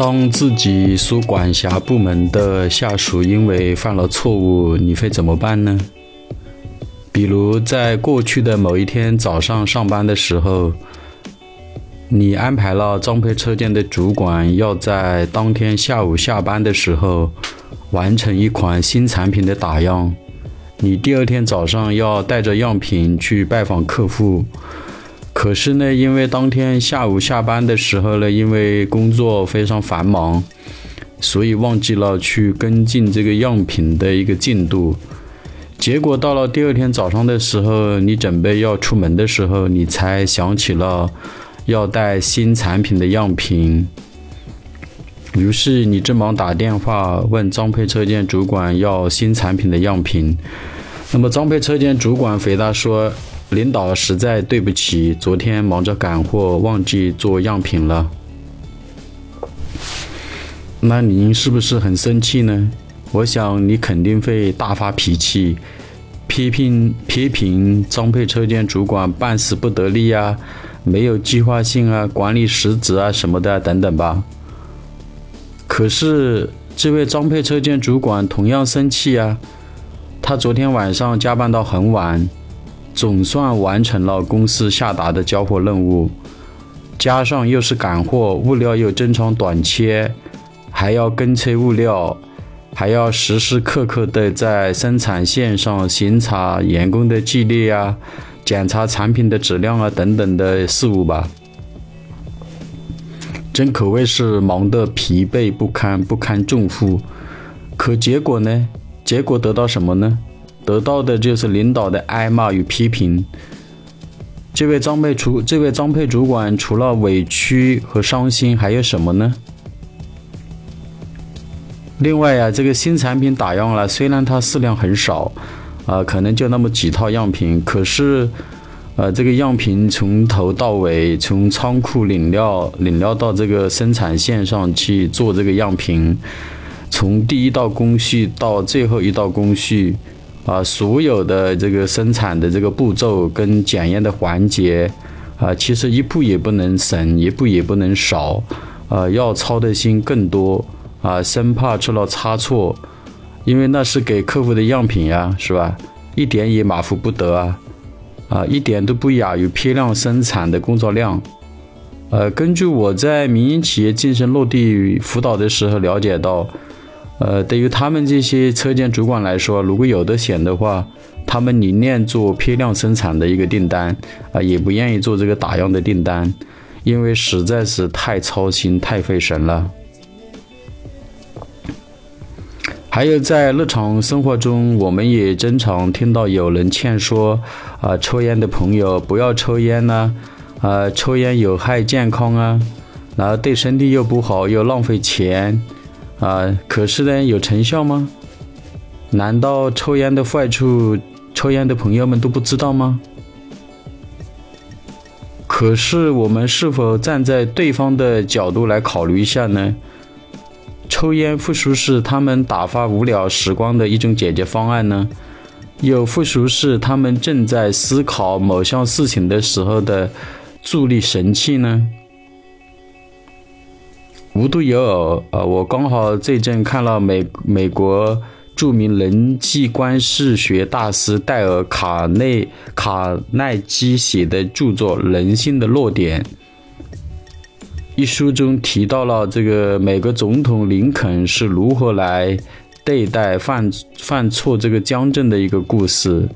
当自己所管辖部门的下属因为犯了错误，你会怎么办呢？比如在过去的某一天早上上班的时候，你安排了装配车间的主管要在当天下午下班的时候完成一款新产品的打样，你第二天早上要带着样品去拜访客户。可是呢，因为当天下午下班的时候呢，因为工作非常繁忙，所以忘记了去跟进这个样品的一个进度。结果到了第二天早上的时候，你准备要出门的时候，你才想起了要带新产品的样品。于是你正忙打电话问装配车间主管要新产品的样品，那么装配车间主管回答说。领导实在对不起，昨天忙着赶货，忘记做样品了。那您是不是很生气呢？我想你肯定会大发脾气，批评批评装配车间主管办事不得力啊，没有计划性啊，管理失职啊什么的等等吧。可是这位装配车间主管同样生气啊，他昨天晚上加班到很晚。总算完成了公司下达的交货任务，加上又是赶货，物料又经常短缺，还要跟催物料，还要时时刻刻的在生产线上巡查员工的纪律啊，检查产品的质量啊等等的事务吧，真可谓是忙得疲惫不堪，不堪重负。可结果呢？结果得到什么呢？得到的就是领导的挨骂与批评。这位装配主，这位装配主管除了委屈和伤心，还有什么呢？另外呀，这个新产品打样了，虽然它数量很少，啊，可能就那么几套样品，可是，呃，这个样品从头到尾，从仓库领料，领料到这个生产线上去做这个样品，从第一道工序到最后一道工序。啊，所有的这个生产的这个步骤跟检验的环节，啊，其实一步也不能省，一步也不能少，啊，要操的心更多，啊，生怕出了差错，因为那是给客户的样品呀，是吧？一点也马虎不得啊，啊，一点都不亚于批量生产的工作量。呃，根据我在民营企业晋升落地辅导的时候了解到。呃，对于他们这些车间主管来说，如果有的选的话，他们宁愿做批量生产的一个订单，啊，也不愿意做这个打样的订单，因为实在是太操心、太费神了。还有在日常生活中，我们也经常听到有人劝说，啊，抽烟的朋友不要抽烟呐，啊，抽烟有害健康啊，然后对身体又不好，又浪费钱。啊，可是呢，有成效吗？难道抽烟的坏处，抽烟的朋友们都不知道吗？可是我们是否站在对方的角度来考虑一下呢？抽烟或许是他们打发无聊时光的一种解决方案呢？又或许是他们正在思考某项事情的时候的助力神器呢？无独有偶，啊，我刚好这阵看了美美国著名人际关系学大师戴尔卡内卡耐基写的著作《人性的弱点》一书中提到了这个美国总统林肯是如何来对待犯犯错这个僵症的一个故事。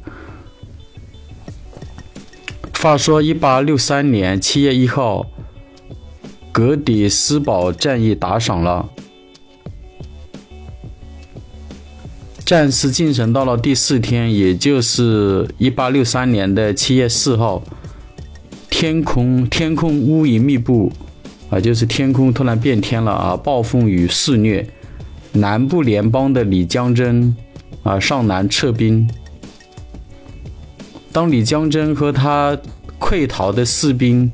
话说，一八六三年七月一号。格底斯堡战役打响了，战事进程到了第四天，也就是一八六三年的七月四号，天空天空乌云密布，啊，就是天空突然变天了啊，暴风雨肆虐，南部联邦的李江珍啊上南撤兵，当李江珍和他溃逃的士兵。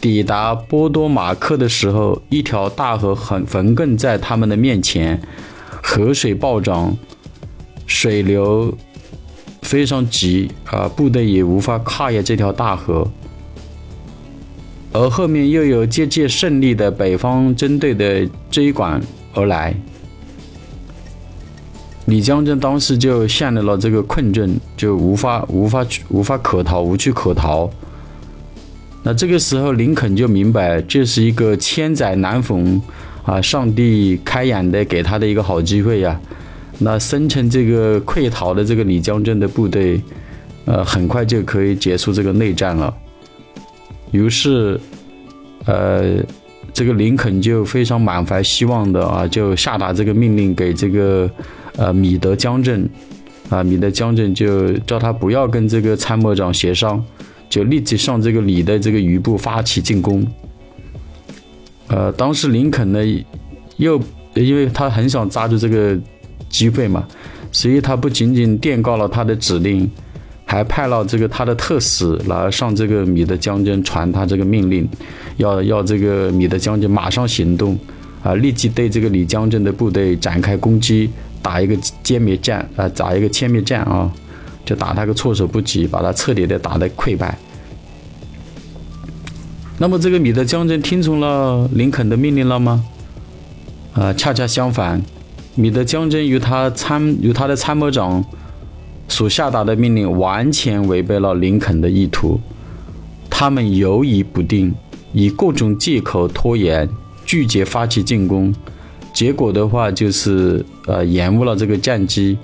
抵达波多马克的时候，一条大河横横亘在他们的面前，河水暴涨，水流非常急啊，部队也无法跨越这条大河。而后面又有节节胜利的北方军队的追赶而来。李将军当时就陷入了这个困境，就无法无法无法可逃，无处可逃。那这个时候，林肯就明白这是一个千载难逢啊，上帝开眼的给他的一个好机会呀。那生成这个溃逃的这个李将军的部队，呃，很快就可以结束这个内战了。于是，呃，这个林肯就非常满怀希望的啊，就下达这个命令给这个。呃，米德将军，啊，米德将军就叫他不要跟这个参谋长协商，就立即向这个李的这个余部发起进攻。呃，当时林肯呢，又因为他很想抓住这个机会嘛，所以他不仅仅电告了他的指令，还派了这个他的特使来上这个米德将军传他这个命令，要要这个米德将军马上行动，啊，立即对这个李将军的部队展开攻击。打一个歼灭战啊，打一个歼灭战啊，就打他个措手不及，把他彻底的打得溃败。那么这个米德将军听从了林肯的命令了吗？啊，恰恰相反，米德将军与他参与他的参谋长所下达的命令完全违背了林肯的意图，他们犹疑不定，以各种借口拖延，拒绝发起进攻。结果的话就是，呃，延误了这个战机。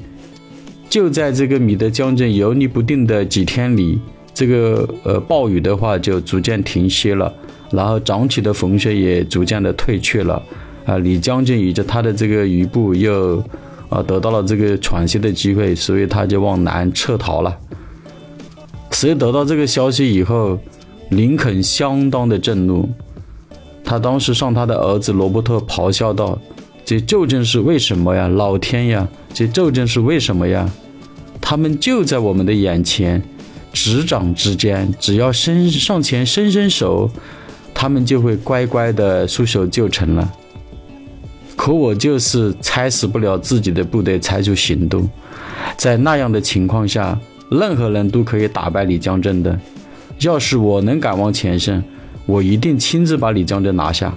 就在这个米德将军游离不定的几天里，这个呃暴雨的话就逐渐停歇了，然后涨起的风雪也逐渐的退却了。啊，李将军与着他的这个余部又，啊，得到了这个喘息的机会，所以他就往南撤逃了。所以得到这个消息以后，林肯相当的震怒，他当时向他的儿子罗伯特咆哮道。这究竟是为什么呀？老天呀！这究竟是为什么呀？他们就在我们的眼前，指掌之间，只要伸上前伸伸手，他们就会乖乖的束手就擒了。可我就是猜死不了自己的部队采取行动，在那样的情况下，任何人都可以打败李将镇的。要是我能赶往前线，我一定亲自把李将镇拿下。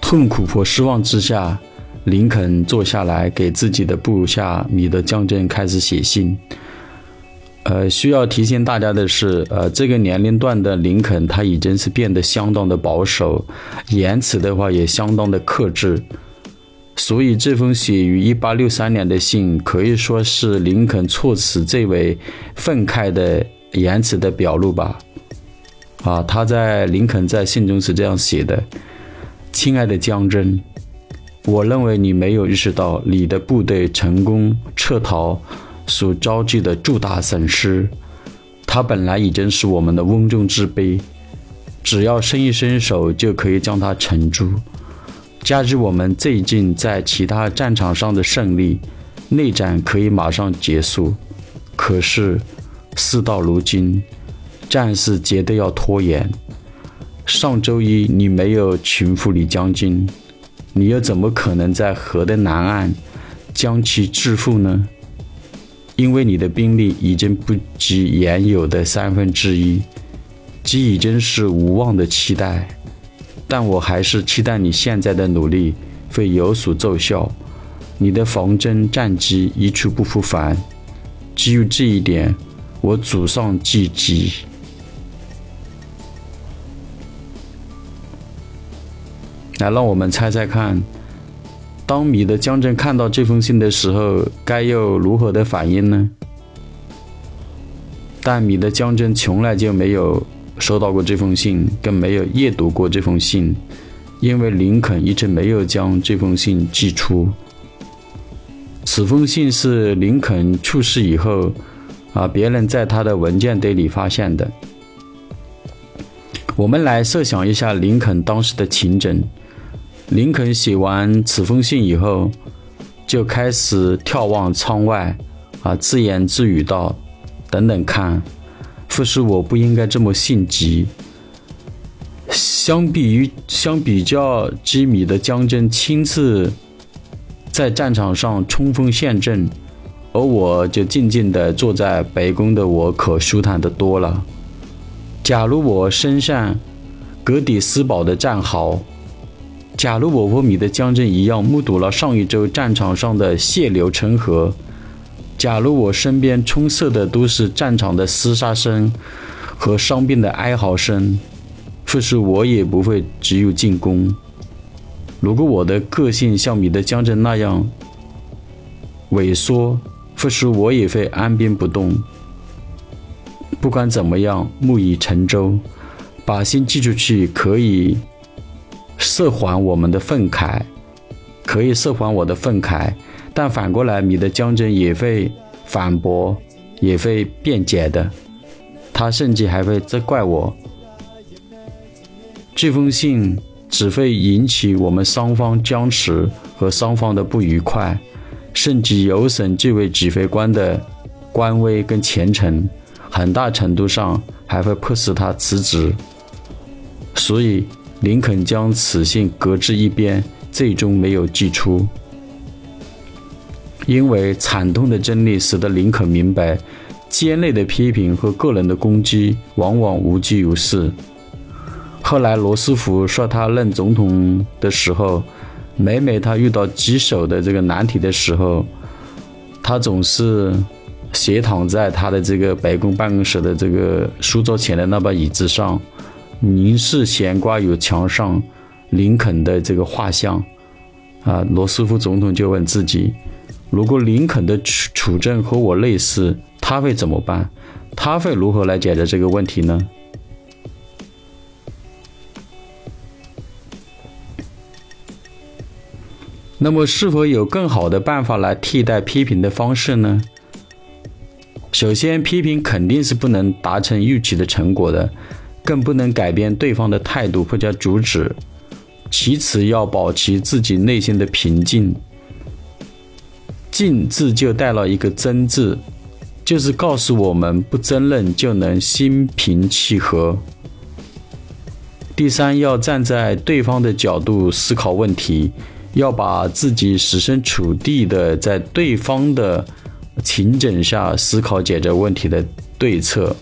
痛苦和失望之下，林肯坐下来给自己的部下米德将军开始写信。呃，需要提醒大家的是，呃，这个年龄段的林肯他已经是变得相当的保守，言辞的话也相当的克制。所以这封写于1863年的信可以说是林肯措辞最为愤慨的言辞的表露吧。啊，他在林肯在信中是这样写的。亲爱的将军，我认为你没有意识到你的部队成功撤逃所招致的重大损失。它本来已经是我们的瓮中之鳖，只要伸一伸手就可以将它沉住。加之我们最近在其他战场上的胜利，内战可以马上结束。可是事到如今，战事绝对要拖延。上周一你没有擒服李将军，你又怎么可能在河的南岸将其致富呢？因为你的兵力已经不及原有的三分之一，即已经是无望的期待。但我还是期待你现在的努力会有所奏效，你的防真战机一去不复返。基于这一点，我祖上积极。来，让我们猜猜看，当米的将军看到这封信的时候，该又如何的反应呢？但米的将军从来就没有收到过这封信，更没有阅读过这封信，因为林肯一直没有将这封信寄出。此封信是林肯去世以后，啊，别人在他的文件堆里发现的。我们来设想一下林肯当时的情景。林肯写完此封信以后，就开始眺望窗外，啊，自言自语道：“等等看，或许我不应该这么性急。相比于相比较基米的将军亲自在战场上冲锋陷阵，而我就静静地坐在白宫的我可舒坦得多了。假如我身上格底斯堡的战壕，假如我和米的江镇一样，目睹了上一周战场上的血流成河，假如我身边充斥的都是战场的厮杀声和伤病的哀嚎声，或许我也不会只有进攻。如果我的个性像米的江镇那样萎缩，或许我也会按兵不动。不管怎么样，木已成舟，把心寄出去，可以赦还我们的愤慨，可以赦还我的愤慨。但反过来，你的将军也会反驳，也会辩解的。他甚至还会责怪我。这封信只会引起我们双方僵持和双方的不愉快，甚至有损这位指挥官的官威跟前程。很大程度上还会迫使他辞职，所以林肯将此信搁置一边，最终没有寄出。因为惨痛的真理使得林肯明白，尖锐的批评和个人的攻击往往无济于事。后来罗斯福说他任总统的时候，每每他遇到棘手的这个难题的时候，他总是。斜躺在他的这个白宫办公室的这个书桌前的那把椅子上，凝视悬挂于墙上林肯的这个画像。啊，罗斯福总统就问自己：如果林肯的处处境和我类似，他会怎么办？他会如何来解决这个问题呢？那么，是否有更好的办法来替代批评的方式呢？首先，批评肯定是不能达成预期的成果的，更不能改变对方的态度或者主旨。其次，要保持自己内心的平静。静字就带了一个真字，就是告诉我们不争论就能心平气和。第三，要站在对方的角度思考问题，要把自己设身处地的在对方的。情景下思考解决问题的对策，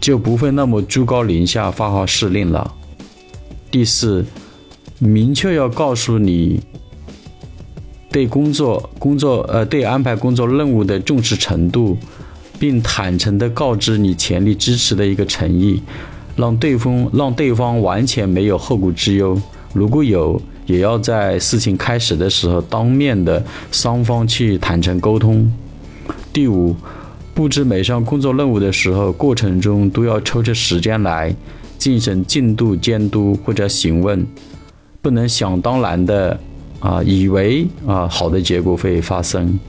就不会那么居高临下发号施令了。第四，明确要告诉你对工作工作呃对安排工作任务的重视程度，并坦诚地告知你全力支持的一个诚意，让对方让对方完全没有后顾之忧。如果有。也要在事情开始的时候当面的双方去坦诚沟通。第五，布置每项工作任务的时候，过程中都要抽出时间来进行进度监督或者询问，不能想当然的啊以为啊好的结果会发生。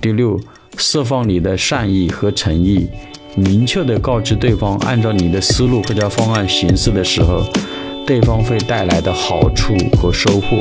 第六，释放你的善意和诚意，明确的告知对方，按照你的思路或者方案行事的时候。对方会带来的好处和收获。